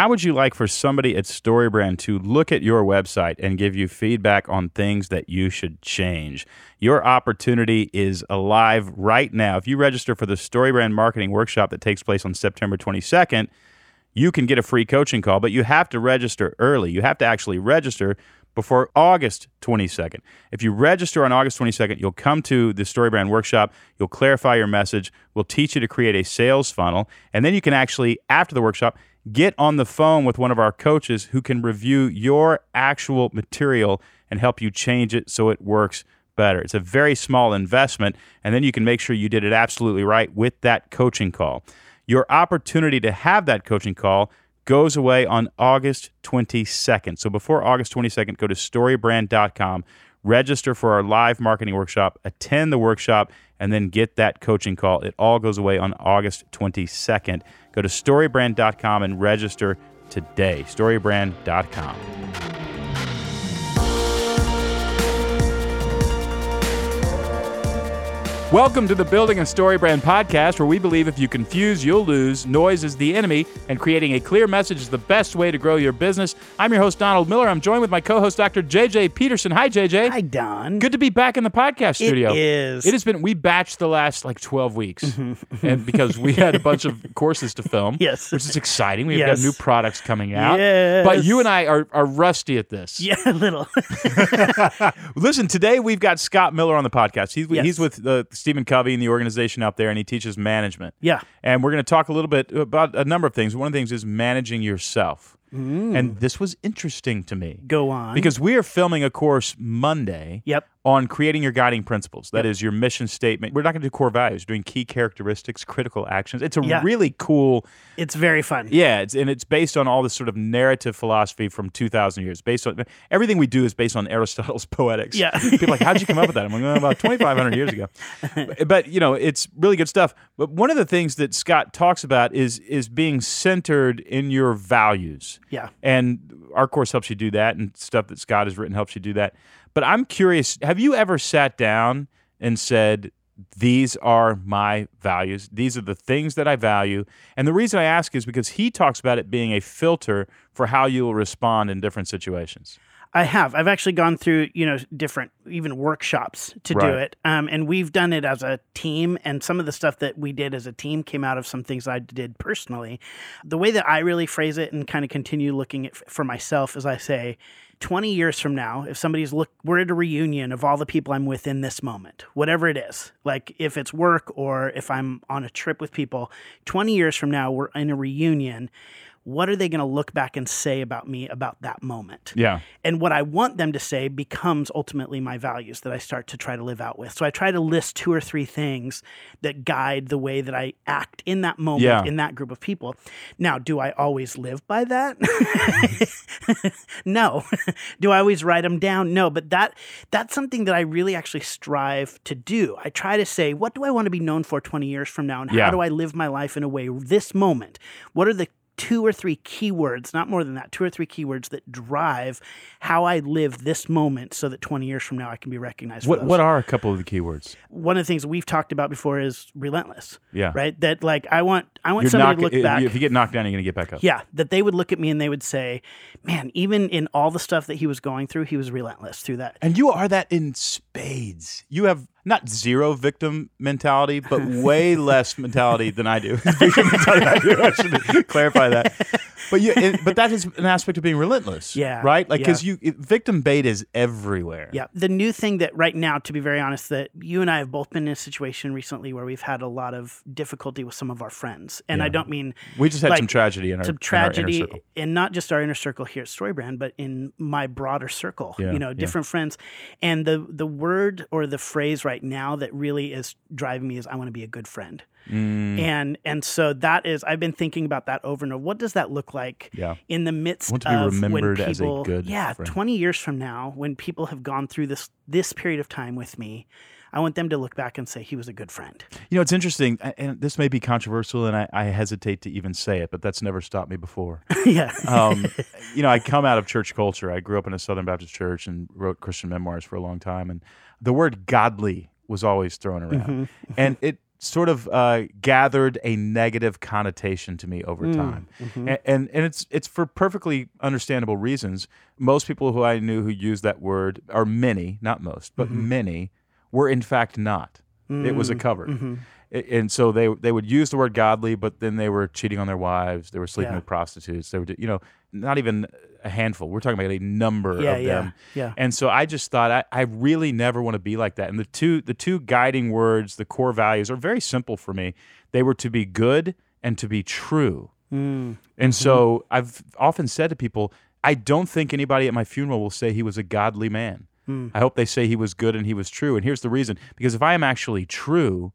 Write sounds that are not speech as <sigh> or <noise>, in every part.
How would you like for somebody at StoryBrand to look at your website and give you feedback on things that you should change? Your opportunity is alive right now. If you register for the StoryBrand Marketing Workshop that takes place on September 22nd, you can get a free coaching call, but you have to register early. You have to actually register before August 22nd. If you register on August 22nd, you'll come to the StoryBrand workshop, you'll clarify your message, we'll teach you to create a sales funnel, and then you can actually, after the workshop, get on the phone with one of our coaches who can review your actual material and help you change it so it works better. It's a very small investment, and then you can make sure you did it absolutely right with that coaching call. Your opportunity to have that coaching call goes away on August 22nd. So before August 22nd, go to storybrand.com, register for our live marketing workshop, attend the workshop, and then get that coaching call. It all goes away on August 22nd. Go to storybrand.com and register today. Storybrand.com. Welcome to the Building a Story Brand podcast, where we believe if you confuse, you'll lose. Noise is the enemy, and creating a clear message is the best way to grow your business. I'm your host, Donald Miller. I'm joined with my co host, Dr. JJ Peterson. Hi, JJ. Hi, Don. Good to be back in the podcast studio. It is. It has been, we batched the last like 12 weeks, and because we had a <laughs> bunch of courses to film. Yes. Which is exciting. We've Yes. got new products coming out. Yes. But you and I are, are rusty at this. Yeah, a little. <laughs> Listen, today we've got Scott Miller on the podcast. He's, Yes. he's with uh, Stephen Covey and the organization out there, and he teaches management. yeah. And we're going to talk a little bit about a number of things. One of the things is managing yourself. Mm. And this was interesting to me. Go on. Because we are filming a course Monday Yep. On creating your guiding principles. That is your mission statement. We're not going to do core values, doing key characteristics, critical actions. It's a Yeah. really cool It's very fun. yeah, it's, and it's based on all this sort of narrative philosophy from 2,000 years. Based on everything we do is based on Aristotle's <laughs> Poetics. Yeah. people are like, how'd you come up with that? I'm like, "Oh, about 2,500 years ago. But, <laughs> but, you know, it's really good stuff. But one of the things that Scott talks about is is being centered in your values. Yeah. And our course helps you do that, and stuff that Scott has written helps you do that. But I'm curious, have you ever sat down and said, these are my values. These are the things that I value. And the reason I ask is because he talks about it being a filter for how you will respond in different situations. I have. I've actually gone through, you know, different even workshops to do it. Um, and we've done it as a team. And some of the stuff that we did as a team came out of some things I did personally. The way that I really phrase it and kind of continue looking at for myself is I say, 20 years from now, if somebody's look, we're at a reunion of all the people I'm with in this moment, whatever it is, like if it's work or if I'm on a trip with people, 20 years from now, we're in a reunion. What are they going to look back and say about me about that moment? Yeah. And what I want them to say becomes ultimately my values that I start to try to live out with. So I try to list two or three things that guide the way that I act in that moment Yeah. in that group of people. Now, do I always live by that? <laughs> no. <laughs> do I always write them down? No, but that that's something that I really actually strive to do. I try to say, what do I want to be known for 20 years from now and Yeah. how do I live my life in a way this moment? What are the two or three keywords, not more than that, two or three keywords that drive how I live this moment so that 20 years from now I can be recognized What those. what are a couple of the keywords? One of the things we've talked about before is relentless. Yeah. Right? That like I want I want You're somebody knock- to look if, back. if you get knocked down, you're going to get back up. yeah, that they would look at me and they would say, "Man, even in all the stuff that he was going through, he was relentless through that." And you are that in spades. You have not zero victim mentality, but <laughs> way less mentality than I do. <laughs> <laughs> I do. I should clarify that. But you, it, but that is an aspect of being relentless. Yeah, Right. Like because yeah. you it, victim bait is everywhere. Yeah. The new thing that right now, to be very honest, that you and I have both been in a situation recently where we've had a lot of difficulty with some of our friends. And I don't mean We just had Like, some tragedy in our, some our tragedy circle. and not just our inner circle here at Storybrand, but in my broader circle, Yeah, you know, yeah. different friends. And the the word or the phrase right now that really is driving me is I want to be a good friend. Mm, And and so that is I've been thinking about that over and over. What does that look like Yeah. in the midst Want to be of remembered when as a people good yeah, friend. 20 years from now when people have gone through this this period of time with me, I want them to look back and say he was a good friend. You know, it's interesting, and this may be controversial, and I, I hesitate to even say it, but that's never stopped me before. <laughs> yeah. um, <laughs> you know, I come out of church culture. I grew up in a Southern Baptist church and wrote Christian memoirs for a long time, and the word "godly" was always thrown around, mm-hmm. <laughs> and it sort of uh, gathered a negative connotation to me over mm. time, mm-hmm. and, and and it's it's for perfectly understandable reasons. Most people who I knew who used that word, or many, not most, but mm-hmm. many, were in fact not. It was a mm, cover. A- And so they they would use the word godly, but then they were cheating on their wives. They were sleeping Yeah. with prostitutes. They were, you know, not even a handful. We're talking about a number Yeah, of yeah, them. yeah. And so I just thought I, I really never want to be like that. And the two the two guiding words, the core values, are very simple for me. They were to be good and to be true. Mm. And so I've often said to people, I don't think anybody at my funeral will say he was a godly man. I hope they say he was good and he was true. And here's the reason because if I am actually true,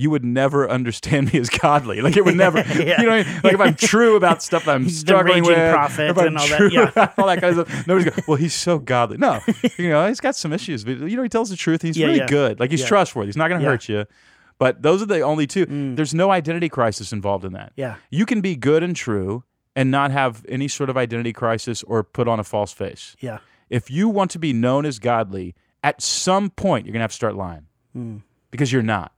you would never understand me as godly. Like it would <laughs> never, Yeah. you know, I mean? like if I'm <laughs> true about stuff that I'm The struggling raging with, prophet if I'm and all that, yeah. about all that kind of stuff, nobody's going, well, he's so godly. No, <laughs> you know, he's got some issues, but you know, he tells the truth. He's Yeah, really good. Like he's trustworthy. He's not going to. Mm. hurt you. But those are the only two. There's no identity crisis involved in that. Yeah. You can be good and true and not have any sort of identity crisis or put on a false face. Yeah. If you want to be known as godly, at some point you're going to have to start lying Mm. because you're not.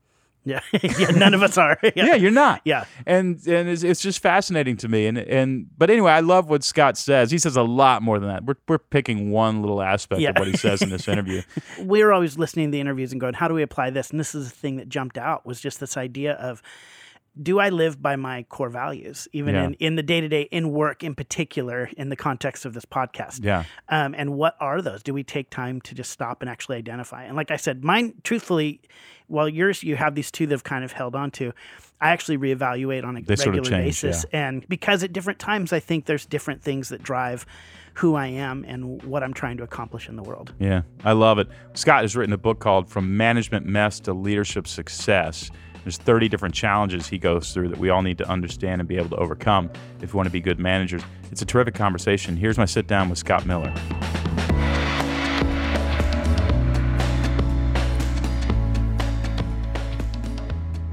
Yeah. <laughs> yeah. None of us are. <laughs> Yeah. Yeah, you're not. Yeah. And and it's, it's just fascinating to me. And and but anyway, I love what Scott says. He says a lot more than that. We're we're picking one little aspect Yeah. of what he says in this interview. we <laughs> were always listening to the interviews and going, how do we apply this? And this is the thing that jumped out was just this idea of do I live by my core values, even Yeah. in, in the day to day, in work in particular, in the context of this podcast? Yeah. Um, and what are those? Do we take time to just stop and actually identify? And like I said, mine, truthfully, while yours, you have these two that have kind of held on to, I actually reevaluate on a They sort of regular change, basis. And because at different times, I think there's different things that drive who I am and what I'm trying to accomplish in the world. Yeah, I love it. Scott has written a book called From Management Mess to Leadership Success. There's 30 different challenges he goes through that we all need to understand and be able to overcome if we want to be good managers. It's a terrific conversation. Here's my sit down with Scott Miller.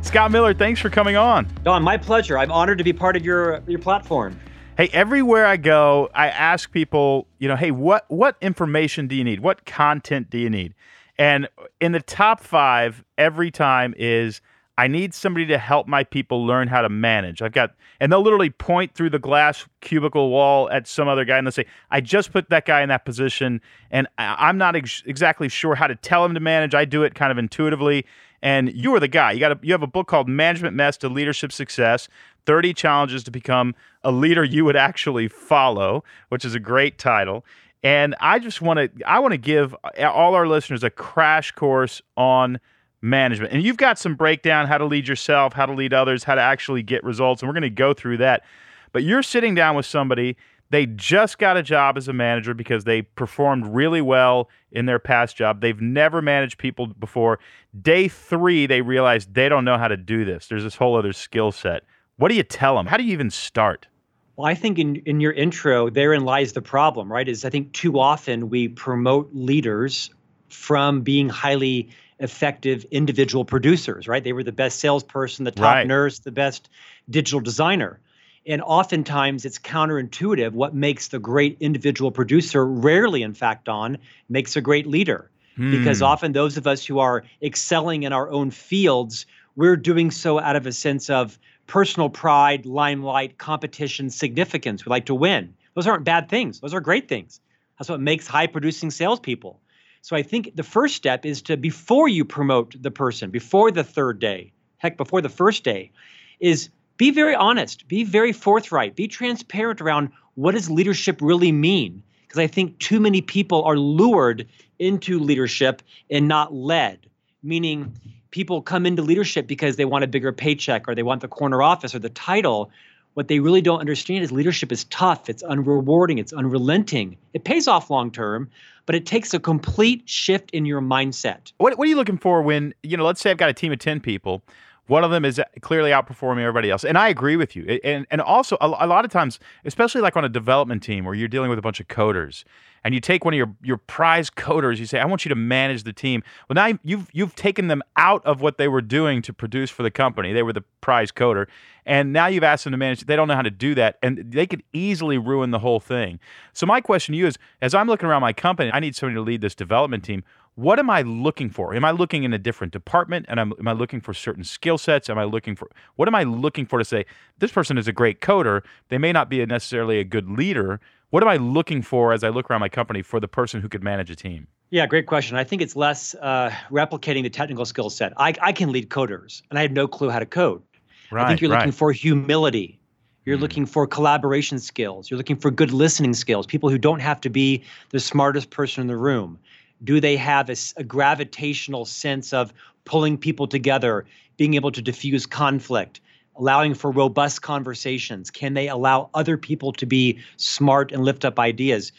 Scott Miller, thanks for coming on. Don, my pleasure. I'm honored to be part of your your platform. Hey, everywhere I go, I ask people, you know, hey, what what information do you need? What content do you need? And in the top five every time is I need somebody to help my people learn how to manage. I've got, and they'll literally point through the glass cubicle wall at some other guy and they'll say, I just put that guy in that position and I- I'm not ex- exactly sure how to tell him to manage. I do it kind of intuitively. And you are the guy. You got a, you have a book called Management Mess to Leadership Success 30 Challenges to Become a Leader You Would Actually Follow, which is a great title. And I just want to I want to give all our listeners a crash course on management. And you've got some breakdown how to lead yourself, how to lead others, how to actually get results, and we're going to go through that. But you're sitting down with somebody they just got a job as a manager because they performed really well in their past job. They've never managed people before. Day 3 they realize they don't know how to do this. There's this whole other skill set. What do you tell them? How do you even start? Well, I think in, in your intro, therein lies the problem, right? Is I think too often we promote leaders from being highly effective individual producers, right? They were the best salesperson, the top Right. nurse, the best digital designer. And oftentimes it's counterintuitive. What makes the great individual producer, rarely, in fact, on, makes a great leader. Because Hmm. often those of us who are excelling in our own fields, we're doing so out of a sense of personal pride, limelight, competition, significance. We like to win. Those aren't bad things. Those are great things. That's what makes high producing salespeople. So I think the first step is to, before you promote the person, before the third day, heck, before the first day, is be very honest, be very forthright, be transparent around what does leadership really mean? Because I think too many people are lured into leadership and not led, meaning people come into leadership because they want a bigger paycheck or they want the corner office or the title. What they really don't understand is leadership is tough, it's unrewarding, it's unrelenting. It pays off long term, but it takes a complete shift in your mindset. What, what are you looking for when, you know, let's say I've got a team of 10 people. One of them is clearly outperforming everybody else. And I agree with you. And, and also, a, a lot of times, especially like on a development team where you're dealing with a bunch of coders, and you take one of your, your prize coders, you say, I want you to manage the team. Well, now you've, you've taken them out of what they were doing to produce for the company. They were the prize coder. And now you've asked them to manage. They don't know how to do that. And they could easily ruin the whole thing. So, my question to you is as I'm looking around my company, I need somebody to lead this development team what am I looking for? Am I looking in a different department? And am, am I looking for certain skill sets? Am I looking for what am I looking for to say this person is a great coder? They may not be necessarily a good leader. What am I looking for as I look around my company for the person who could manage a team? Yeah, great question. I think it's less uh, replicating the technical skill set. I, I can lead coders, and I have no clue how to code. Right, I think you're right. looking for humility. You're mm. looking for collaboration skills. You're looking for good listening skills, people who don't have to be the smartest person in the room do they have a, a gravitational sense of pulling people together, being able to diffuse conflict? allowing for robust conversations? Can they allow other people to be smart and lift up ideas?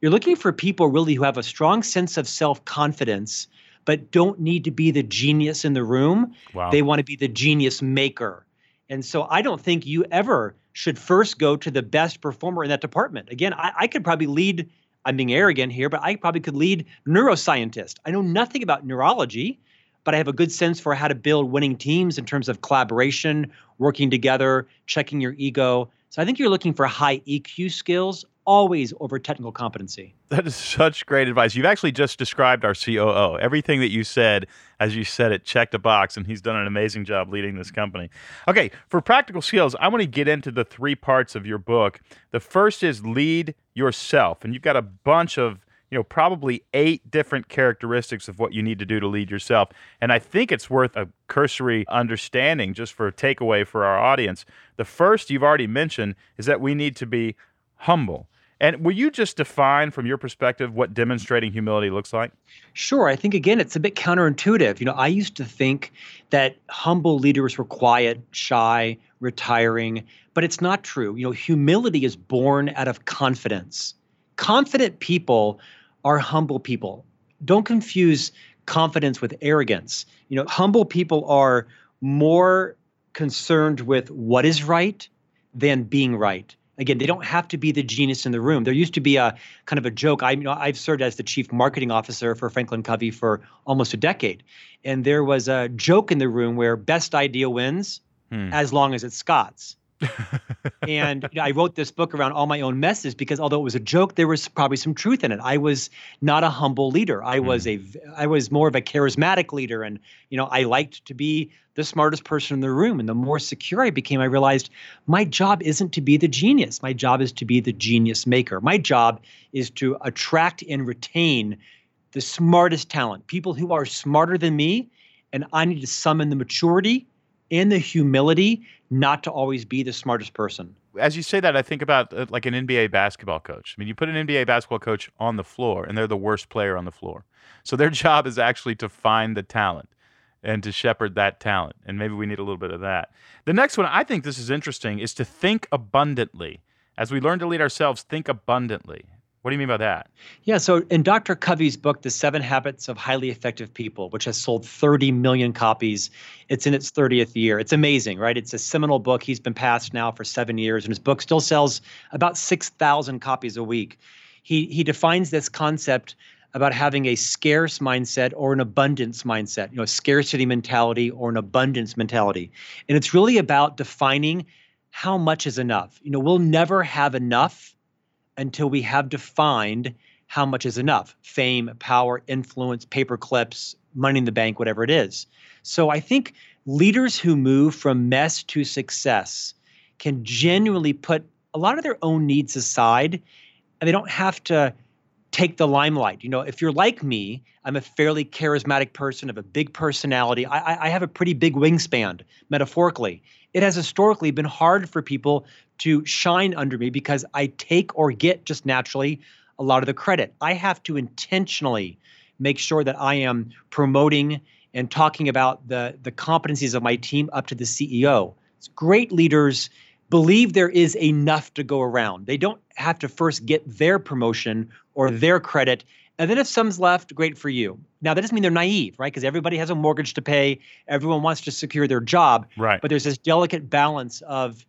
You're looking for people really who have a strong sense of self confidence, but don't need to be the genius in the room. Wow. They want to be the genius maker. And so I don't think you ever should first go to the best performer in that department. Again, I, I could probably lead I'm being arrogant here, but I probably could lead neuroscientist. I know nothing about neurology, but I have a good sense for how to build winning teams in terms of collaboration, working together, checking your ego. So I think you're looking for high EQ skills always over technical competency. That is such great advice. You've actually just described our COO. Everything that you said, as you said it, checked a box, and he's done an amazing job leading this company. Okay, for practical skills, I want to get into the three parts of your book. The first is lead yourself, and you've got a bunch of you know, probably eight different characteristics of what you need to do to lead yourself. And I think it's worth a cursory understanding just for a takeaway for our audience. The first you've already mentioned is that we need to be humble. And will you just define from your perspective what demonstrating humility looks like? Sure. I think, again, it's a bit counterintuitive. You know, I used to think that humble leaders were quiet, shy, retiring, but it's not true. You know, humility is born out of confidence. Confident people are humble people. Don't confuse confidence with arrogance. You know, humble people are more concerned with what is right than being right again they don't have to be the genius in the room there used to be a kind of a joke i you know i've served as the chief marketing officer for franklin covey for almost a decade and there was a joke in the room where best idea wins hmm. as long as it's scott's <laughs> and I wrote this book around all my own messes because although it was a joke, there was probably some truth in it. I was not a humble leader. I mm. was a I was more of a charismatic leader, and you know I liked to be the smartest person in the room. And the more secure I became, I realized my job isn't to be the genius. My job is to be the genius maker. My job is to attract and retain the smartest talent, people who are smarter than me, and I need to summon the maturity and the humility not to always be the smartest person. As you say that, I think about uh, like an NBA basketball coach. I mean, you put an NBA basketball coach on the floor, and they're the worst player on the floor. So their <laughs> job is actually to find the talent and to shepherd that talent. And maybe we need a little bit of that. The next one, I think this is interesting, is to think abundantly. As we learn to lead ourselves, think abundantly. What do you mean by that? Yeah, so in Dr. Covey's book, The Seven Habits of Highly Effective People, which has sold 30 million copies, it's in its 30th year. It's amazing, right? It's a seminal book. He's been passed now for seven years, and his book still sells about 6,000 copies a week. He, he defines this concept about having a scarce mindset or an abundance mindset, you know, a scarcity mentality or an abundance mentality. And it's really about defining how much is enough. You know, we'll never have enough until we have defined how much is enough fame, power, influence, paper clips, money in the bank, whatever it is. So I think leaders who move from mess to success can genuinely put a lot of their own needs aside and they don't have to take the limelight. You know, if you're like me, I'm a fairly charismatic person, of a big personality. I, I have a pretty big wingspan, metaphorically. It has historically been hard for people to shine under me because I take or get just naturally a lot of the credit. I have to intentionally make sure that I am promoting and talking about the, the competencies of my team up to the CEO. Great leaders believe there is enough to go around. They don't have to first get their promotion or their credit. And then if some's left, great for you. Now that doesn't mean they're naive, right? Because everybody has a mortgage to pay. Everyone wants to secure their job. Right. But there's this delicate balance of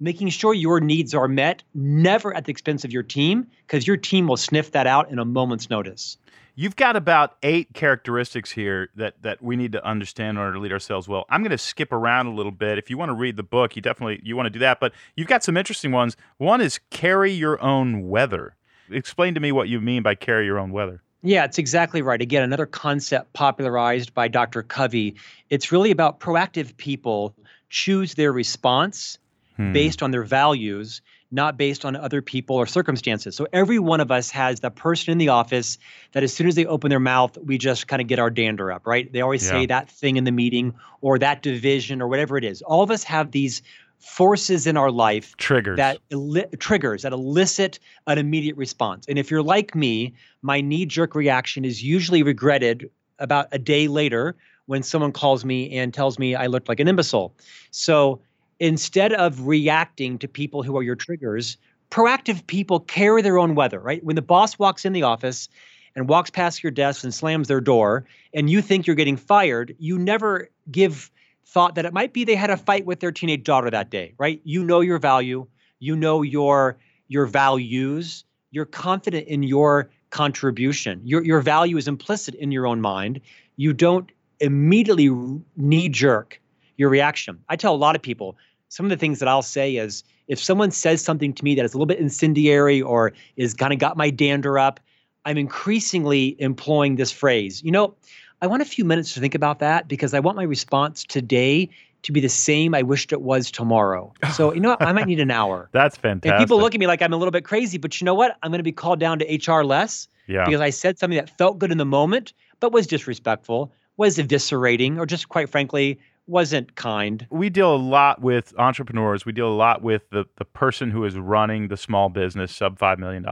making sure your needs are met, never at the expense of your team, because your team will sniff that out in a moment's notice. You've got about eight characteristics here that, that we need to understand in order to lead ourselves well. I'm going to skip around a little bit. If you want to read the book, you definitely you want to do that. But you've got some interesting ones. One is carry your own weather. Explain to me what you mean by carry your own weather. Yeah, it's exactly right. Again, another concept popularized by Dr. Covey. It's really about proactive people choose their response hmm. based on their values, not based on other people or circumstances. So every one of us has the person in the office that as soon as they open their mouth, we just kind of get our dander up, right? They always yeah. say that thing in the meeting or that division or whatever it is. All of us have these forces in our life triggers that eli- triggers that elicit an immediate response. And if you're like me, my knee jerk reaction is usually regretted about a day later when someone calls me and tells me I looked like an imbecile. So instead of reacting to people who are your triggers, proactive people carry their own weather, right? When the boss walks in the office and walks past your desk and slams their door and you think you're getting fired, you never give thought that it might be they had a fight with their teenage daughter that day, right? You know your value, you know your your values, you're confident in your contribution. Your your value is implicit in your own mind. You don't immediately knee jerk your reaction. I tell a lot of people some of the things that I'll say is if someone says something to me that is a little bit incendiary or is kind of got my dander up, I'm increasingly employing this phrase. You know, I want a few minutes to think about that because I want my response today to be the same I wished it was tomorrow. So, you know what? I might need an hour. <laughs> That's fantastic. And people look at me like I'm a little bit crazy, but you know what? I'm going to be called down to HR less yeah. because I said something that felt good in the moment, but was disrespectful, was eviscerating, or just quite frankly, wasn't kind. We deal a lot with entrepreneurs. We deal a lot with the, the person who is running the small business, sub $5 million.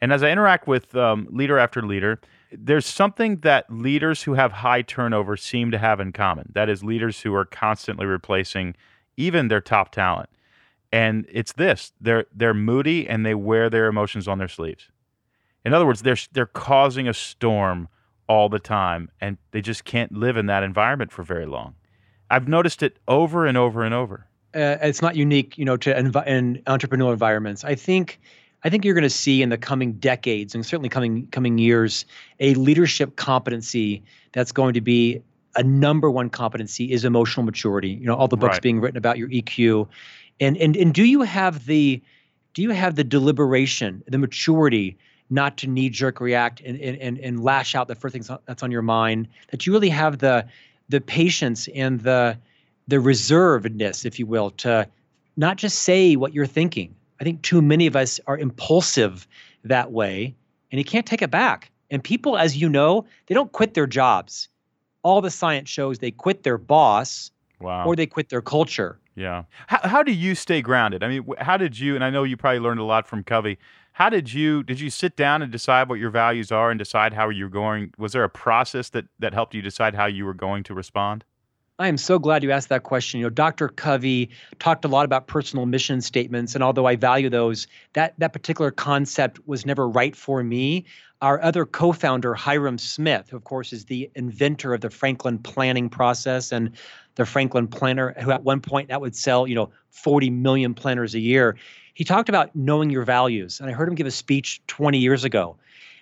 And as I interact with um, leader after leader, there's something that leaders who have high turnover seem to have in common. That is, leaders who are constantly replacing even their top talent. And it's this: they're they're moody and they wear their emotions on their sleeves. In other words, they're they're causing a storm all the time, and they just can't live in that environment for very long. I've noticed it over and over and over. Uh, it's not unique, you know, to env- in entrepreneurial environments. I think I think you're going to see in the coming decades and certainly coming coming years a leadership competency that's going to be a number one competency is emotional maturity. You know, all the books right. being written about your EQ, and and and do you have the do you have the deliberation, the maturity not to knee jerk react and, and and lash out the first thing that's on your mind? That you really have the the patience and the the reservedness, if you will, to not just say what you're thinking, I think too many of us are impulsive that way, and you can't take it back. And people, as you know, they don't quit their jobs. All the science shows they quit their boss wow. or they quit their culture. Yeah. How, how do you stay grounded? I mean, how did you, and I know you probably learned a lot from Covey. How did you, did you sit down and decide what your values are and decide how you're going? Was there a process that, that helped you decide how you were going to respond? I am so glad you asked that question. You know, Dr. Covey talked a lot about personal mission statements, and although I value those, that that particular concept was never right for me. Our other co-founder, Hyrum Smith, who of course is the inventor of the Franklin planning process and the Franklin planner, who at one point that would sell, you know, 40 million planners a year. He talked about knowing your values, and I heard him give a speech 20 years ago,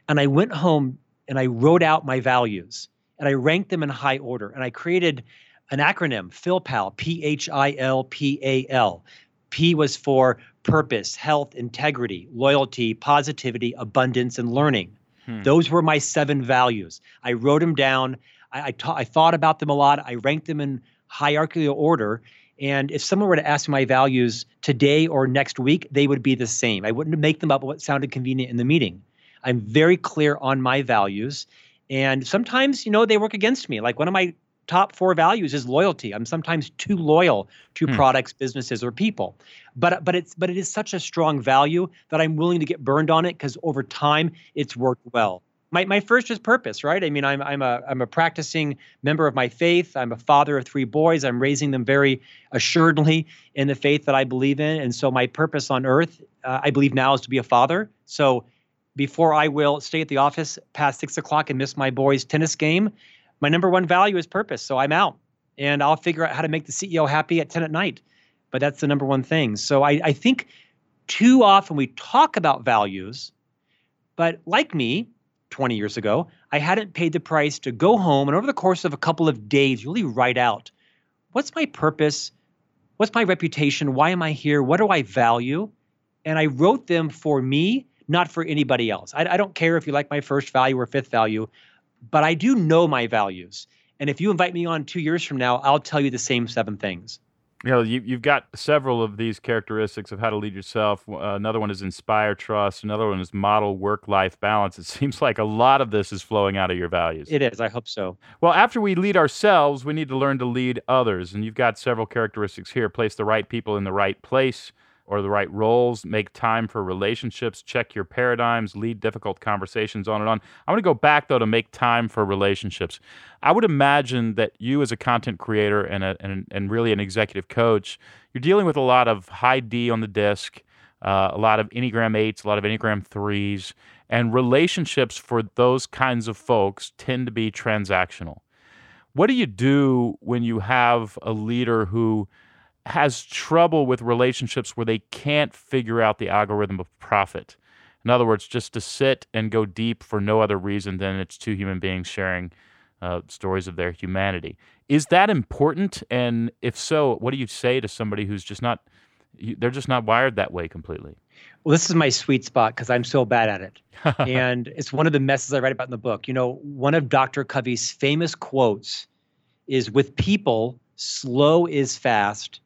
and I went home and I wrote out my values and I ranked them in high order, and I created an acronym, PhilPal, P H I L P A L. P was for purpose, health, integrity, loyalty, positivity, abundance, and learning. Hmm. Those were my seven values. I wrote them down. I, I, ta- I thought about them a lot. I ranked them in hierarchical order. And if someone were to ask me my values today or next week, they would be the same. I wouldn't make them up what sounded convenient in the meeting. I'm very clear on my values. And sometimes, you know, they work against me. Like one of my top four values is loyalty. I'm sometimes too loyal to hmm. products, businesses, or people. But but it's but it is such a strong value that I'm willing to get burned on it because over time it's worked well. My my first is purpose, right? I mean, I'm I'm a I'm a practicing member of my faith. I'm a father of three boys. I'm raising them very assuredly in the faith that I believe in, and so my purpose on earth, uh, I believe now, is to be a father. So. Before I will stay at the office past six o'clock and miss my boys' tennis game, my number one value is purpose. So I'm out and I'll figure out how to make the CEO happy at 10 at night. But that's the number one thing. So I, I think too often we talk about values, but like me 20 years ago, I hadn't paid the price to go home and over the course of a couple of days really write out what's my purpose? What's my reputation? Why am I here? What do I value? And I wrote them for me, not for anybody else. I, I don't care if you like my first value or fifth value, but I do know my values. And if you invite me on two years from now, I'll tell you the same seven things. You know, you, you've got several of these characteristics of how to lead yourself. Uh, another one is inspire trust. Another one is model work life balance. It <laughs> seems like a lot of this is flowing out of your values. It is. I hope so. Well, after we lead ourselves, we need to learn to lead others. And you've got several characteristics here place the right people in the right place, or the right roles, make time for relationships, check your paradigms, lead difficult conversations, on and on. I want to go back though to make time for relationships. I would imagine that you, as a content creator and, a, and, and really an executive coach, you're dealing with a lot of high D on the DISC, uh, a lot of Enneagram 8s, a lot of Enneagram 3s, and relationships for those kinds of folks tend to be transactional. What do you do when you have a leader who has trouble with relationships where they can't figure out the algorithm of profit. In other words, just to sit and go deep for no other reason than it's two human beings sharing uh, stories of their humanity. Is that important? And if so, what do you say to somebody who's just not, they're just not wired that way completely? Well, this is my sweet spot because I'm so bad at it. <laughs> and it's one of the messes I write about in the book. You know, one of Dr. Covey's famous quotes is with people, slow is fast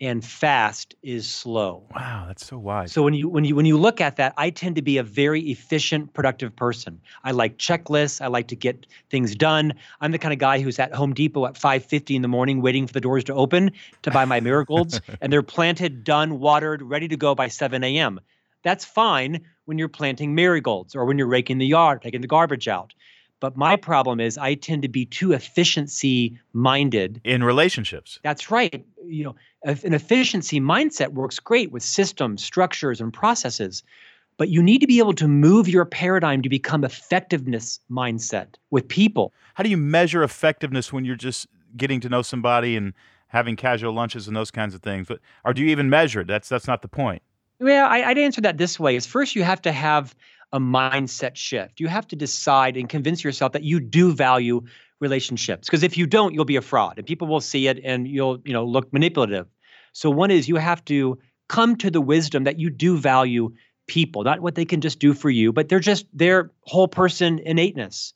and fast is slow. Wow, that's so wise. So when you when you when you look at that, I tend to be a very efficient, productive person. I like checklists. I like to get things done. I'm the kind of guy who's at Home Depot at 5:50 in the morning, waiting for the doors to open to buy my marigolds, <laughs> and they're planted, done, watered, ready to go by 7 a.m. That's fine when you're planting marigolds or when you're raking the yard, taking the garbage out. But my problem is I tend to be too efficiency minded in relationships. That's right. You know, an efficiency mindset works great with systems, structures, and processes. But you need to be able to move your paradigm to become effectiveness mindset with people. How do you measure effectiveness when you're just getting to know somebody and having casual lunches and those kinds of things? But or do you even measure it? That's that's not the point. Well, I, would answer that this way: is first you have to have a mindset shift. You have to decide and convince yourself that you do value relationships. Because if you don't, you'll be a fraud and people will see it and you'll, you know, look manipulative. So one is you have to come to the wisdom that you do value people, not what they can just do for you, but they're just their whole person innateness.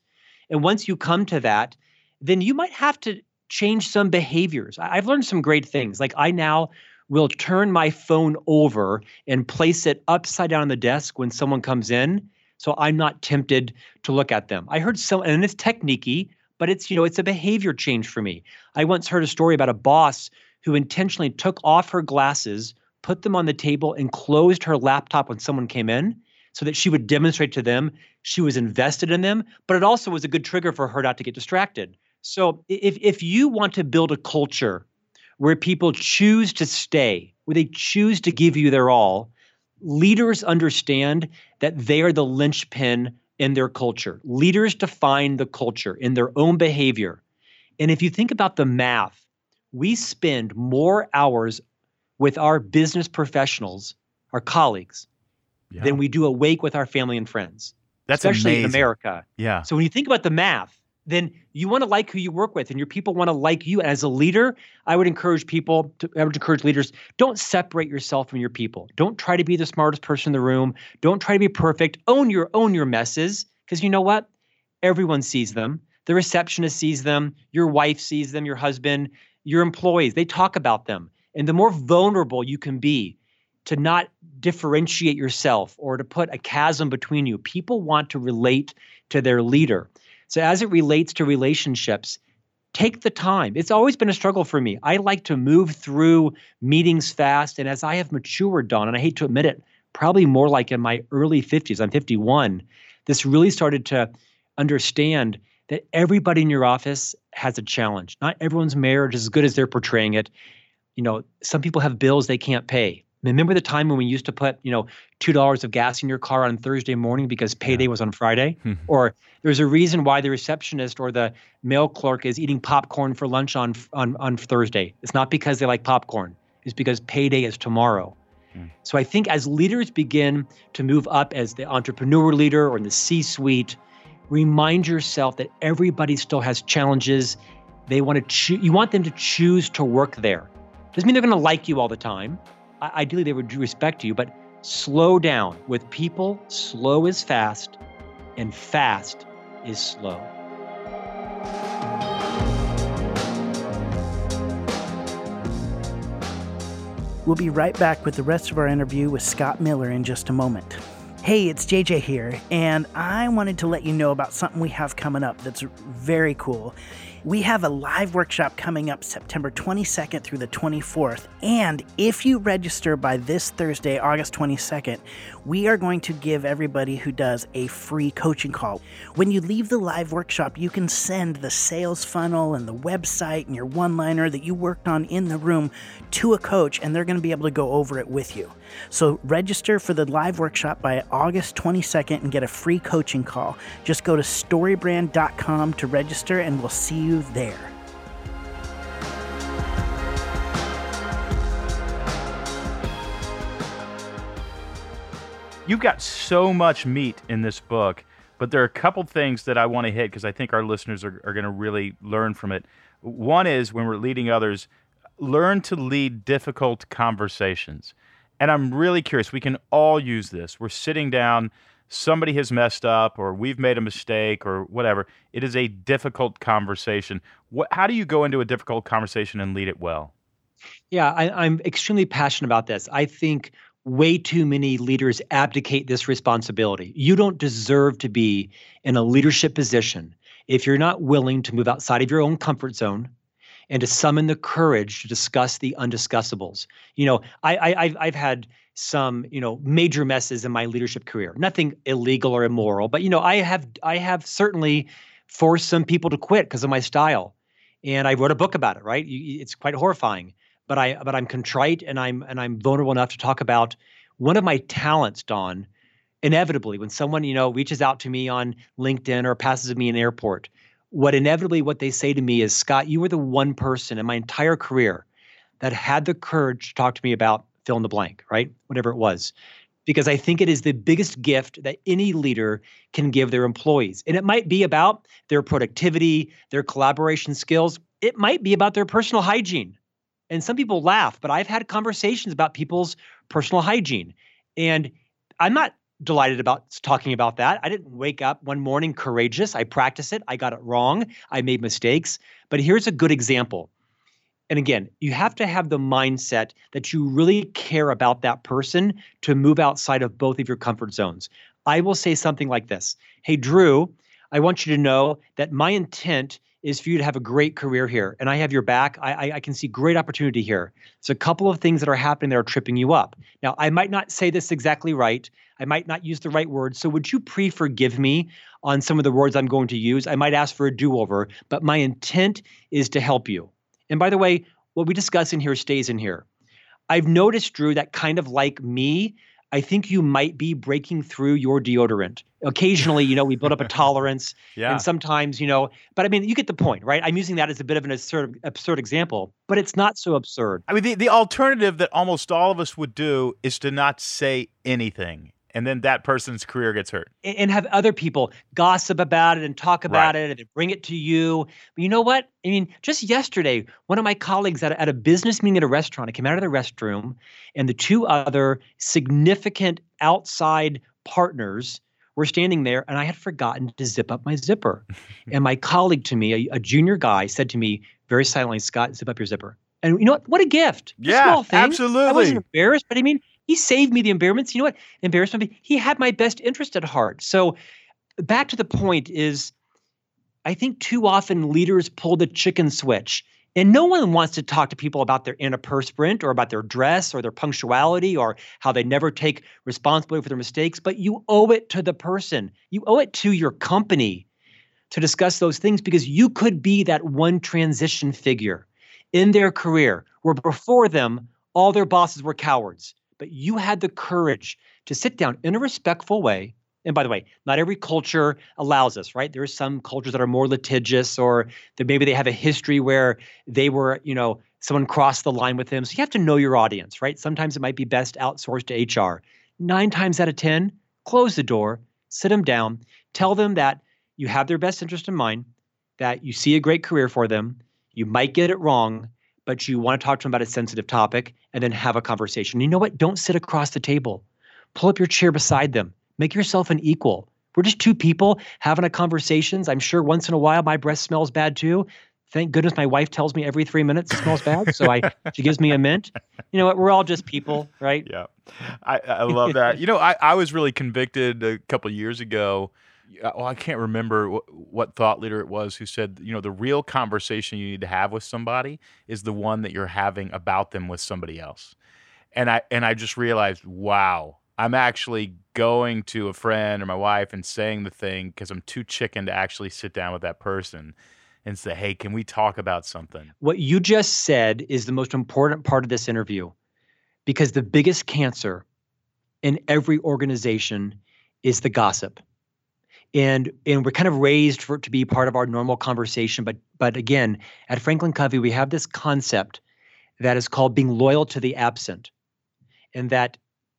And once you come to that, then you might have to change some behaviors. I've learned some great things. Like I now will turn my phone over and place it upside down on the desk when someone comes in so I'm not tempted to look at them. I heard some and it's techniquey, but it's you know it's a behavior change for me. I once heard a story about a boss who intentionally took off her glasses, put them on the table and closed her laptop when someone came in so that she would demonstrate to them she was invested in them, but it also was a good trigger for her not to get distracted. So if if you want to build a culture where people choose to stay, where they choose to give you their all, leaders understand that they are the linchpin in their culture. Leaders define the culture in their own behavior. And if you think about the math, we spend more hours with our business professionals, our colleagues, yeah. than we do awake with our family and friends. That's especially amazing. in America. Yeah. So when you think about the math, then you want to like who you work with and your people want to like you. As a leader, I would encourage people to I would encourage leaders, don't separate yourself from your people. Don't try to be the smartest person in the room. Don't try to be perfect. Own your own your messes. Because you know what? Everyone sees them. The receptionist sees them, your wife sees them, your husband, your employees, they talk about them. And the more vulnerable you can be to not differentiate yourself or to put a chasm between you, people want to relate to their leader. So, as it relates to relationships, take the time. It's always been a struggle for me. I like to move through meetings fast. And as I have matured, Don, and I hate to admit it, probably more like in my early 50s, I'm 51, this really started to understand that everybody in your office has a challenge. Not everyone's marriage is as good as they're portraying it. You know, some people have bills they can't pay. Remember the time when we used to put, you know, two dollars of gas in your car on Thursday morning because payday yeah. was on Friday? or there's a reason why the receptionist or the mail clerk is eating popcorn for lunch on on on Thursday. It's not because they like popcorn. It's because payday is tomorrow. Mm. So I think as leaders begin to move up as the entrepreneur leader or in the C-suite, remind yourself that everybody still has challenges. They want to choose. You want them to choose to work there. Doesn't mean they're going to like you all the time ideally they would respect you, but Slow down. With people, slow is fast, and fast is slow. We'll be right back with the rest of our interview with Scott Miller in just a moment. Hey, it's JJ here, and I wanted to let you know about something we have coming up that's very cool. We have a live workshop coming up September 22nd through the 24th. And if you register by this Thursday, August 22nd, we are going to give everybody who does a free coaching call. When you leave the live workshop, you can send the sales funnel and the website and your one liner that you worked on in the room to a coach, and they're going to be able to go over it with you. So register for the live workshop by August 22nd and get a free coaching call. Just go to storybrand.com to register, and we'll see you there. You've got so much meat in this book, but there are a couple things that I want to hit because I think our listeners are, are going to really learn from it. One is when we're leading others, learn to lead difficult conversations. And I'm really curious, we can all use this. We're sitting down somebody has messed up or we've made a mistake or whatever. It is a difficult conversation. What, how do you go into a difficult conversation and lead it well? Yeah, I, I'm extremely passionate about this. I think way too many leaders abdicate this responsibility. You don't deserve to be in a leadership position if you're not willing to move outside of your own comfort zone and to summon the courage to discuss the undiscussables. You know, I, I I've had some you know major messes in my leadership career. Nothing illegal or immoral, but you know I have I have certainly forced some people to quit because of my style, and I wrote a book about it. Right, it's quite horrifying, but I but I'm contrite and I'm and I'm vulnerable enough to talk about one of my talents, Don. Inevitably, when someone you know reaches out to me on LinkedIn or passes me in an airport, what inevitably what they say to me is, Scott, you were the one person in my entire career that had the courage to talk to me about fill in the blank, right? Whatever it was. Because I think it is the biggest gift that any leader can give their employees. And it might be about their productivity, their collaboration skills. It might be about their personal hygiene. And some people laugh, but I've had conversations about people's personal hygiene. And I'm not delighted about talking about that. I didn't wake up one morning courageous. I practiced it. I got it wrong. I made mistakes. But here's a good example and again, you have to have the mindset that you really care about that person to move outside of both of your comfort zones. I will say something like this Hey, Drew, I want you to know that my intent is for you to have a great career here, and I have your back. I, I, I can see great opportunity here. There's a couple of things that are happening that are tripping you up. Now, I might not say this exactly right. I might not use the right words. So, would you pre forgive me on some of the words I'm going to use? I might ask for a do over, but my intent is to help you. And by the way, what we discuss in here stays in here. I've noticed, Drew, that kind of like me, I think you might be breaking through your deodorant. Occasionally, you know, we build up a <laughs> tolerance, yeah. and sometimes, you know, but I mean, you get the point, right? I'm using that as a bit of an absurd, absurd example, but it's not so absurd. I mean, the, the alternative that almost all of us would do is to not say anything and then that person's career gets hurt. And have other people gossip about it and talk about right. it and bring it to you. But you know what? I mean, just yesterday, one of my colleagues at, at a business meeting at a restaurant, I came out of the restroom, and the two other significant outside partners were standing there, and I had forgotten to zip up my zipper. <laughs> and my colleague to me, a, a, junior guy, said to me very silently, Scott, zip up your zipper. And you know what? What a gift. Yeah, absolutely. I wasn't embarrassed, but I mean, he saved me the embarrassments. You know what? Embarrassment. He had my best interest at heart. So back to the point is I think too often leaders pull the chicken switch. And no one wants to talk to people about their antiperspirant or about their dress or their punctuality or how they never take responsibility for their mistakes, but you owe it to the person. You owe it to your company to discuss those things because you could be that one transition figure in their career where before them, all their bosses were cowards but you had the courage to sit down in a respectful way. And by the way, not every culture allows us, right? There are some cultures that are more litigious or that maybe they have a history where they were, you know, someone crossed the line with them. So you have to know your audience, right? Sometimes it might be best outsourced to HR. Nine times out of 10, close the door, sit them down, tell them that you have their best interest in mind, that you see a great career for them, you might get it wrong, but you want to talk to them about a sensitive topic and then have a conversation. You know what? Don't sit across the table. pull up your chair beside them. Make yourself an equal. We're just two people having a conversations. I'm sure once in a while my breath smells bad too. Thank goodness my wife tells me every three minutes it smells bad, so I she gives me a mint. You know what? We're all just people, right? Yeah, I, I love that. you know, I, I was really convicted a couple years ago. Well, I can't remember what, what thought leader it was who said, you know, the real conversation you need to have with somebody is the one that you're having about them with somebody else. And I and I just realized, wow, I'm actually going to a friend or my wife and saying the thing because I'm too chicken to actually sit down with that person and say, hey, can we talk about something? What you just said is the most important part of this interview because the biggest cancer in every organization is the gossip. And, and we're kind of raised for it to be part of our normal conversation. But, but again, at Franklin Covey, we have this concept that is called being loyal to the absent. And that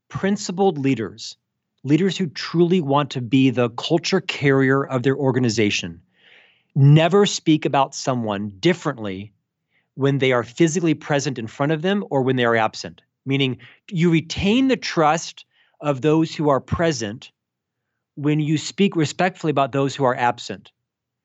principled leaders, leaders who truly want to be the culture carrier of their organization, never speak about someone differently when they are physically present in front of them or when they are absent. Meaning, you retain the trust of those who are present when you speak respectfully about those who are absent.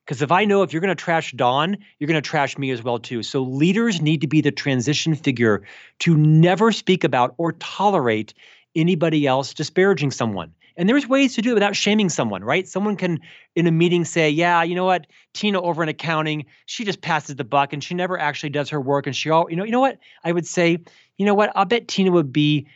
Because if I know if you're going to trash Don, you're going to trash me as well too. So leaders need to be the transition figure to never speak about or tolerate anybody else disparaging someone. And there's ways to do it without shaming someone, right? Someone can in a meeting say, "Yeah, you know what? Tina over in accounting, she just passes the buck and she never actually does her work and she all, you know, you know what? I would say, you know what? I bet Tina would be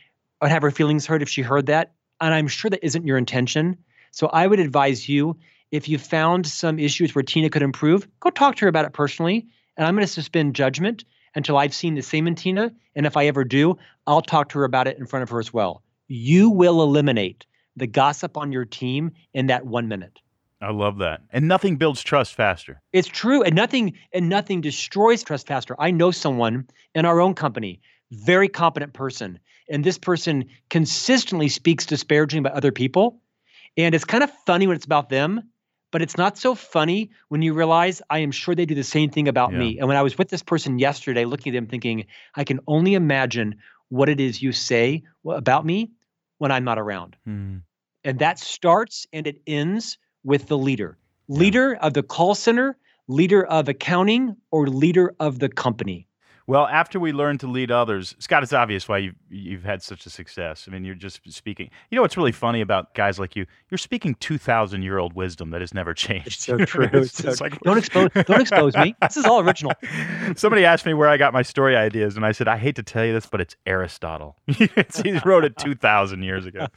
would have her feelings hurt if she heard that, and I'm sure that isn't your intention. So I would advise you if you found some issues where Tina could improve, go talk to her about it personally, and I'm going to suspend judgment until I've seen the same in Tina, and if I ever do, I'll talk to her about it in front of her as well you will eliminate the gossip on your team in that one minute. I love that. And nothing builds trust faster. It's true. And nothing and nothing destroys trust faster. I know someone in our own company, very competent person, and this person consistently speaks disparaging about other people. And it's kind of funny when it's about them, but it's not so funny when you realize I am sure they do the same thing about yeah. me. And when I was with this person yesterday, looking at them thinking, I can only imagine what it is you say about me when I'm not around. Mm. And that starts and it ends with the leader leader yeah. of the call center, leader of accounting, or leader of the company. Well, after we learn to lead others, Scott, it's obvious why you've, you've had such a success. I mean, you're just speaking. You know what's really funny about guys like you? You're speaking two thousand year old wisdom that has never changed. It's so true. <laughs> it's, so like, don't expose don't expose me. This is all original. <laughs> Somebody asked me where I got my story ideas, and I said, I hate to tell you this, but it's Aristotle. <laughs> he wrote it two thousand years ago.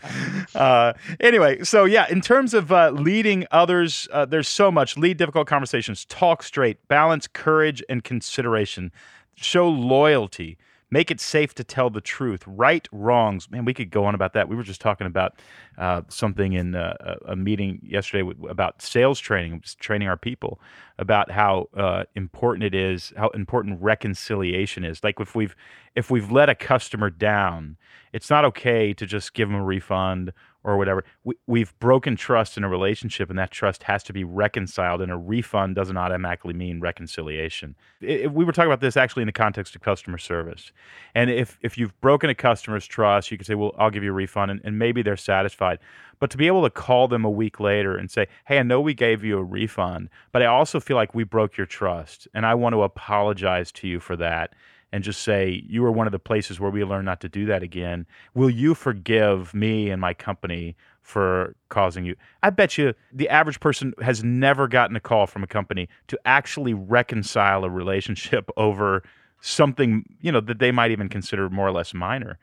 Uh, anyway, so yeah, in terms of uh, leading others, uh, there's so much. Lead difficult conversations. Talk straight. Balance courage and consideration show loyalty, make it safe to tell the truth, right wrongs. Man, we could go on about that. We were just talking about uh, something in uh, a meeting yesterday about sales training, training our people about how uh, important it is, how important reconciliation is. Like if we've if we've let a customer down, it's not okay to just give them a refund or whatever. We, we've broken trust in a relationship, and that trust has to be reconciled. And a refund doesn't automatically mean reconciliation. It, we were talking about this actually in the context of customer service. And if if you've broken a customer's trust, you can say, "Well, I'll give you a refund," and, and maybe they're satisfied. But to be able to call them a week later and say, "Hey, I know we gave you a refund, but I also feel like we broke your trust, and I want to apologize to you for that." And just say, You are one of the places where we learned not to do that again. Will you forgive me and my company for causing you? I bet you the average person has never gotten a call from a company to actually reconcile a relationship <laughs> over something you know that they might even consider more or less minor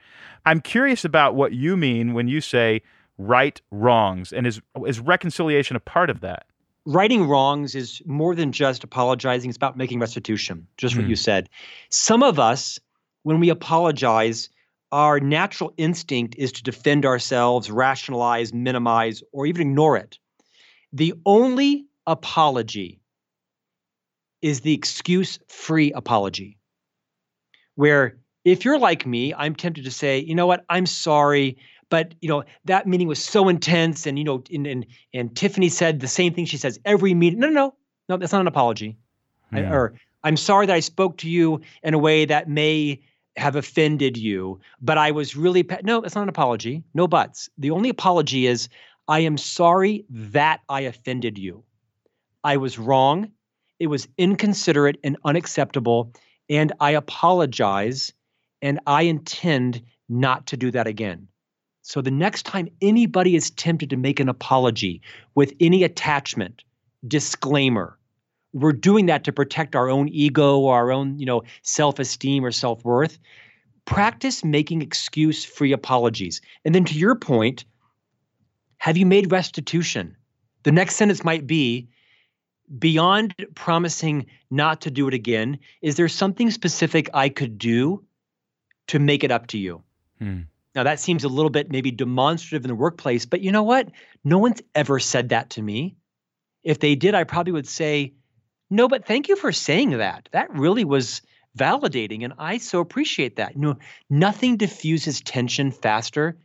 i'm curious about what you mean when you say right wrongs and is is reconciliation a part of that righting wrongs is more than just apologizing. It's about making restitution, just mm. what you hmm. said. Some of us, when we apologize, our natural instinct is to defend ourselves, rationalize, minimize, or even ignore it. The only apology is the excuse free apology, where if you're like me, I'm tempted to say, you know what, I'm sorry but you know that meeting was so intense and you know and, and, and tiffany said the same thing she says every meeting no no no no that's not an apology yeah. I, hmm. or i'm sorry that i spoke to you in a way that may have offended you, but I was really pa-. no, it's not an apology. No buts. The only apology is I am sorry that I offended you. I was wrong. It was inconsiderate and unacceptable, and I apologize and I intend not to do that again. So the next time anybody is tempted to make an apology with any attachment, disclaimer, we're doing that to protect our own ego or our own, you know, self-esteem or self-worth. Practice making excuse-free apologies. And then to your point, have you made restitution? The next sentence might be beyond promising not to do it again, is there something specific I could do to make it up to you? Hmm. Now, that seems a little bit maybe demonstrative in the workplace, but you know what? No one's ever said that to me. If they did, I probably would say, no, but thank you for saying that. That really was validating, and I so appreciate that. You know, nothing diffuses tension faster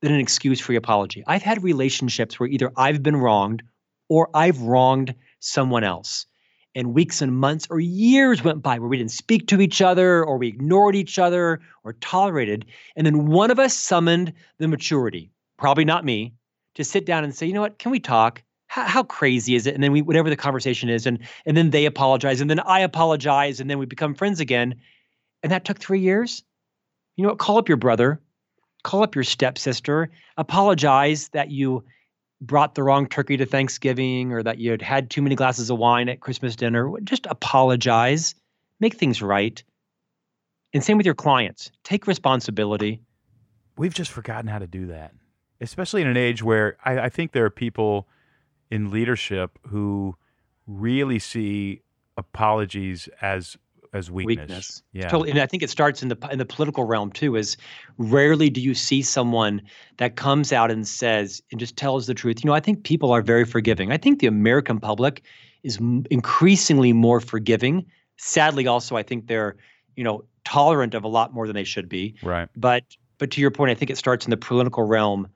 than an excuse free apology. I've had relationships where either I've been wronged or I've wronged someone else and weeks and months or years went by where we didn't speak to each other or we ignored each other or tolerated. And then one of us summoned the maturity, probably not me, to sit down and say, you know what, can we talk? How, how crazy is it? And then we, whatever the conversation is, and and then they apologize, and then I apologize, and then we become friends again. And that took three years. You know what? Call up your brother, call up your stepsister, apologize that you brought the wrong turkey to Thanksgiving or that you had had too many glasses of wine at Christmas dinner, just apologize, make things right. And same with your clients. Take responsibility. We've just forgotten how to do that, especially in an age where I, I think there are people in leadership who really see apologies as as weakness. weakness. Yeah, totally. And I think it starts in the in the political realm too. Is rarely do you see someone that comes out and says and just tells the truth. You know, I think people are very forgiving. I think the American public is increasingly more forgiving. Sadly, also, I think they're you know tolerant of a lot more than they should be. Right. But but to your point, I think it starts in the political realm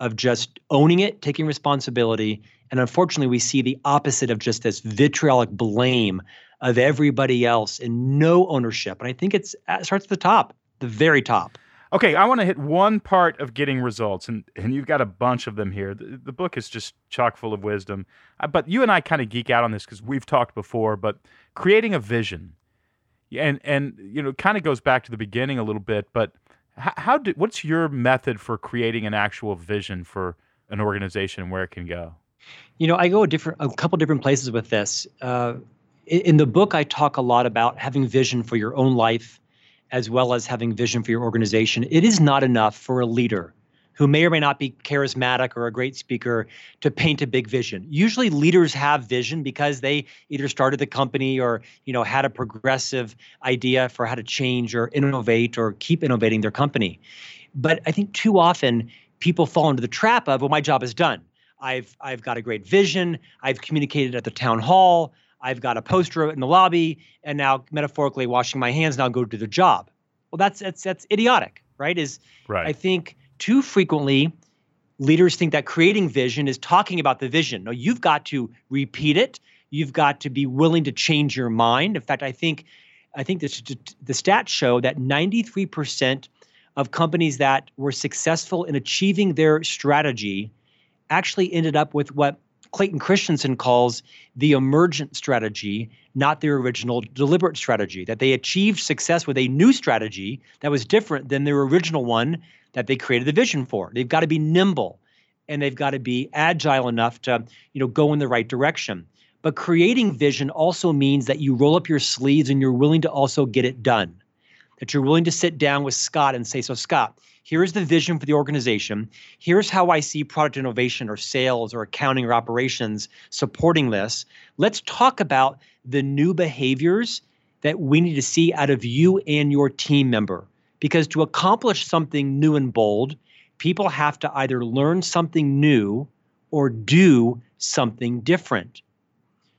of just owning it, taking responsibility, and unfortunately, we see the opposite of just this vitriolic blame of everybody else and no ownership. And I think it's it starts at the top, the very top. Okay, I want to hit one part of getting results, and, and you've got a bunch of them here. The, the book is just chock full of wisdom. Uh, but you and I kind of geek out on this because we've talked before. But creating a vision, and and you know, kind of goes back to the beginning a little bit. But how, how do what's your method for creating an actual vision for an organization and where it can go? You know, I go a different, a couple different places with this. Uh, in the book, I talk a lot about having vision for your own life as well as having vision for your organization. It is not enough for a leader who may or may not be charismatic or a great speaker to paint a big vision. Usually leaders have vision because they either started the company or, you know, had a progressive idea for how to change or innovate or keep innovating their company. But I think too often people fall into the trap of, well, my job is done. I've I've got a great vision. I've communicated at the town hall. I've got a poster in the lobby, and now metaphorically washing my hands. Now go do the job. Well, that's that's that's idiotic, right? Is right. I think too frequently leaders think that creating vision is talking about the vision. No, you've got to repeat it. You've got to be willing to change your mind. In fact, I think I think the, the stats show that 93% of companies that were successful in achieving their strategy actually ended up with what Clayton Christensen calls the emergent strategy, not their original deliberate strategy. That they achieved success with a new strategy that was different than their original one that they created the vision for. They've got to be nimble and they've got to be agile enough to, you know, go in the right direction. But creating vision also means that you roll up your sleeves and you're willing to also get it done. That you're willing to sit down with Scott and say, So, Scott, here's the vision for the organization. Here's how I see product innovation or sales or accounting or operations supporting this. Let's talk about the new behaviors that we need to see out of you and your team member. Because to accomplish something new and bold, people have to either learn something new or do something different.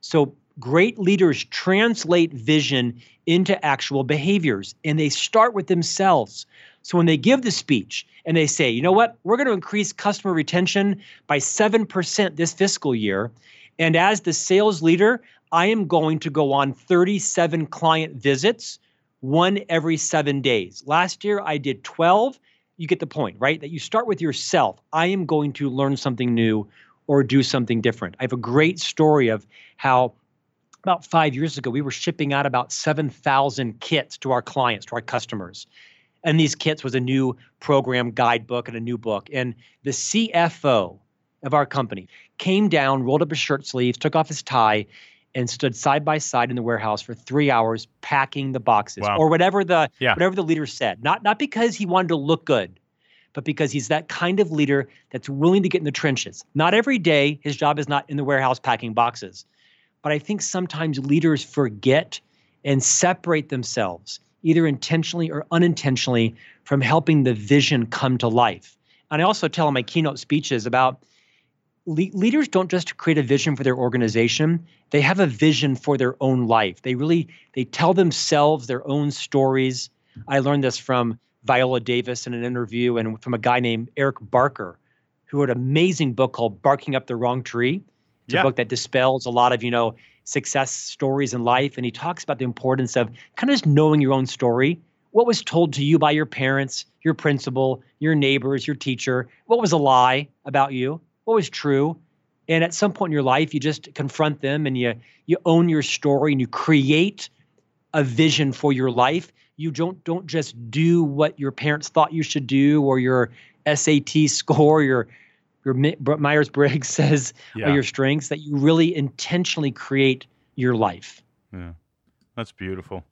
So, great leaders translate vision into actual behaviors and they start with themselves. So when they give the speech and they say, you know what, we're going to increase customer retention by 7% this fiscal year. And as the sales leader, I am going to go on 37 client visits one every seven days. Last year, I did 12. You get the point, right? That you start with yourself. I am going to learn something new or do something different. I have a great story of how about five years ago, we were shipping out about 7,000 kits to our clients, to our customers. And these kits was a new program guidebook and a new book. And the CFO of our company came down, rolled up his shirt sleeves, took off his tie, and stood side by side in the warehouse for three hours packing the boxes Wow. or whatever the Yeah. whatever the leader said. Not not because he wanted to look good, but because he's that kind of leader that's willing to get in the trenches. Not every day, his job is not in the warehouse packing boxes. But I think sometimes leaders forget and separate themselves, either intentionally or unintentionally, from helping the vision come to life. And I also tell in my keynote speeches about le- leaders don't just create a vision for their organization they have a vision for their own life. They really they tell themselves their own stories. I learned this from viola davis in an interview and from a guy named eric barker who wrote an amazing book called barking up the wrong tree it's Yeah. a book that dispels a lot of you know success stories in life and he talks about the importance of kind of just knowing your own story. What was told to you by your parents your principal your neighbors your teacher? What was a lie about you? What was true? And at some point in your life you just confront them and you you own your story and you create a vision for your life. You don't don't just do what your parents thought you should do or your SAT score <laughs> your your Myers Briggs <laughs> says Yeah. are your strengths that you really intentionally create your life. Yeah. That's beautiful.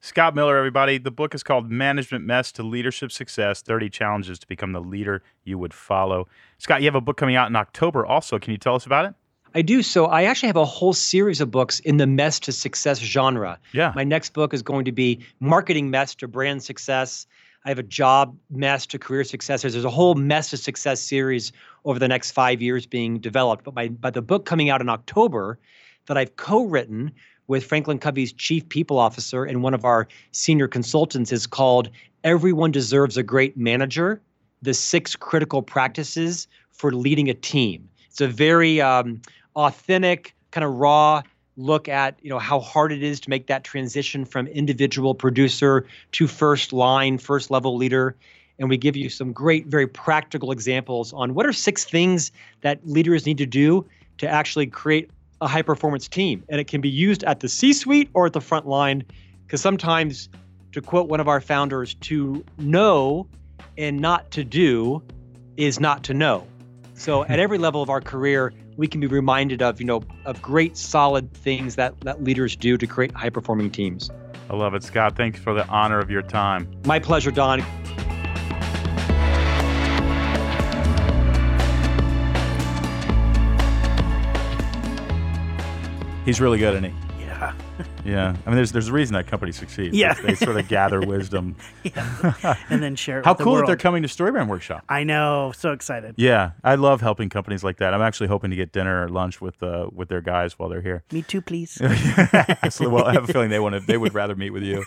Scott Miller, everybody. The book is called Management Mess to Leadership Success 30 Challenges to Become the Leader You Would Follow. Scott, you have a book coming out in October also. Can you tell us about it? I do. So I actually have a whole series of books in the mess to success genre. Yeah. My next book is going to be marketing mess to brand success. I have a job mess to career success. There's a whole mess to success series over the next five years being developed. But my but the book coming out in October that I've co-written with Franklin Covey's chief people officer and one of our senior consultants is called Everyone Deserves a Great Manager: The Six Critical Practices for Leading a Team. It's a very um, authentic, kind of raw look at you know how hard it is to make that transition from individual producer to first line, first level leader. And we give you some great, very practical examples on what are six things that leaders need to do to actually create a high performance team. And it can be used at the C suite or at the front line. Because sometimes, to quote one of our founders, to know and not to do is not to know. So at every level of our career, we can be reminded of, you know, of great solid things that, that leaders do to create high performing teams. I love it, Scott. Thanks for the honor of your time. My pleasure, Don. He's really good, isn't he? Yeah. <laughs> Yeah. I mean, there's there's a reason that company succeeds. Yeah. They, sort of gather <laughs> wisdom. <laughs> And then share it How with the cool that they're coming to Storybrand Workshop. I know. So excited. Yeah, I love helping companies like that. I'm actually hoping to get dinner or lunch with uh, with their guys while they're here. Me too, please. so, well, I have a feeling they want to. They would rather meet with you.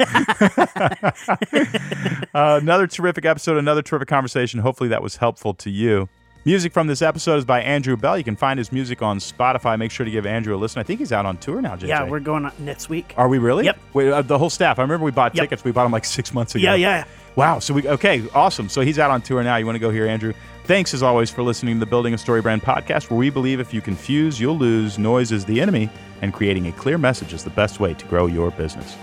uh, another terrific episode, another terrific conversation. Hopefully, that was helpful to you. Music from this episode is by Andrew Bell. You can find his music on Spotify. Make sure to give Andrew a listen. I think he's out on tour now, JJ. yeah, we're going on next week. Are we really? Yep. Wait, uh, the whole staff. I remember we bought Yep. tickets. We bought them like six months ago. Yeah, yeah. Wow. So we okay, awesome. So he's out on tour now. You want to go hear Andrew? Thanks as always for listening to the Building a Story Brand podcast, where we believe if you confuse, you'll lose. Noise is the enemy, and creating a clear message is the best way to grow your business.